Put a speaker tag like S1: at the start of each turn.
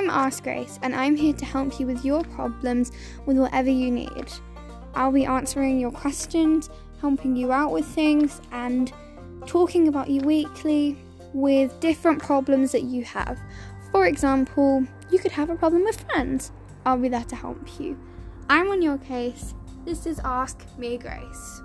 S1: I'm Ask Grace, and I'm here to help you with your problems with whatever you need. I'll be answering your questions, helping you out with things, and talking about you weekly with different problems that you have. For example, you could have a problem with friends. I'll be there to help you. I'm on your case. This is Ask Me Grace.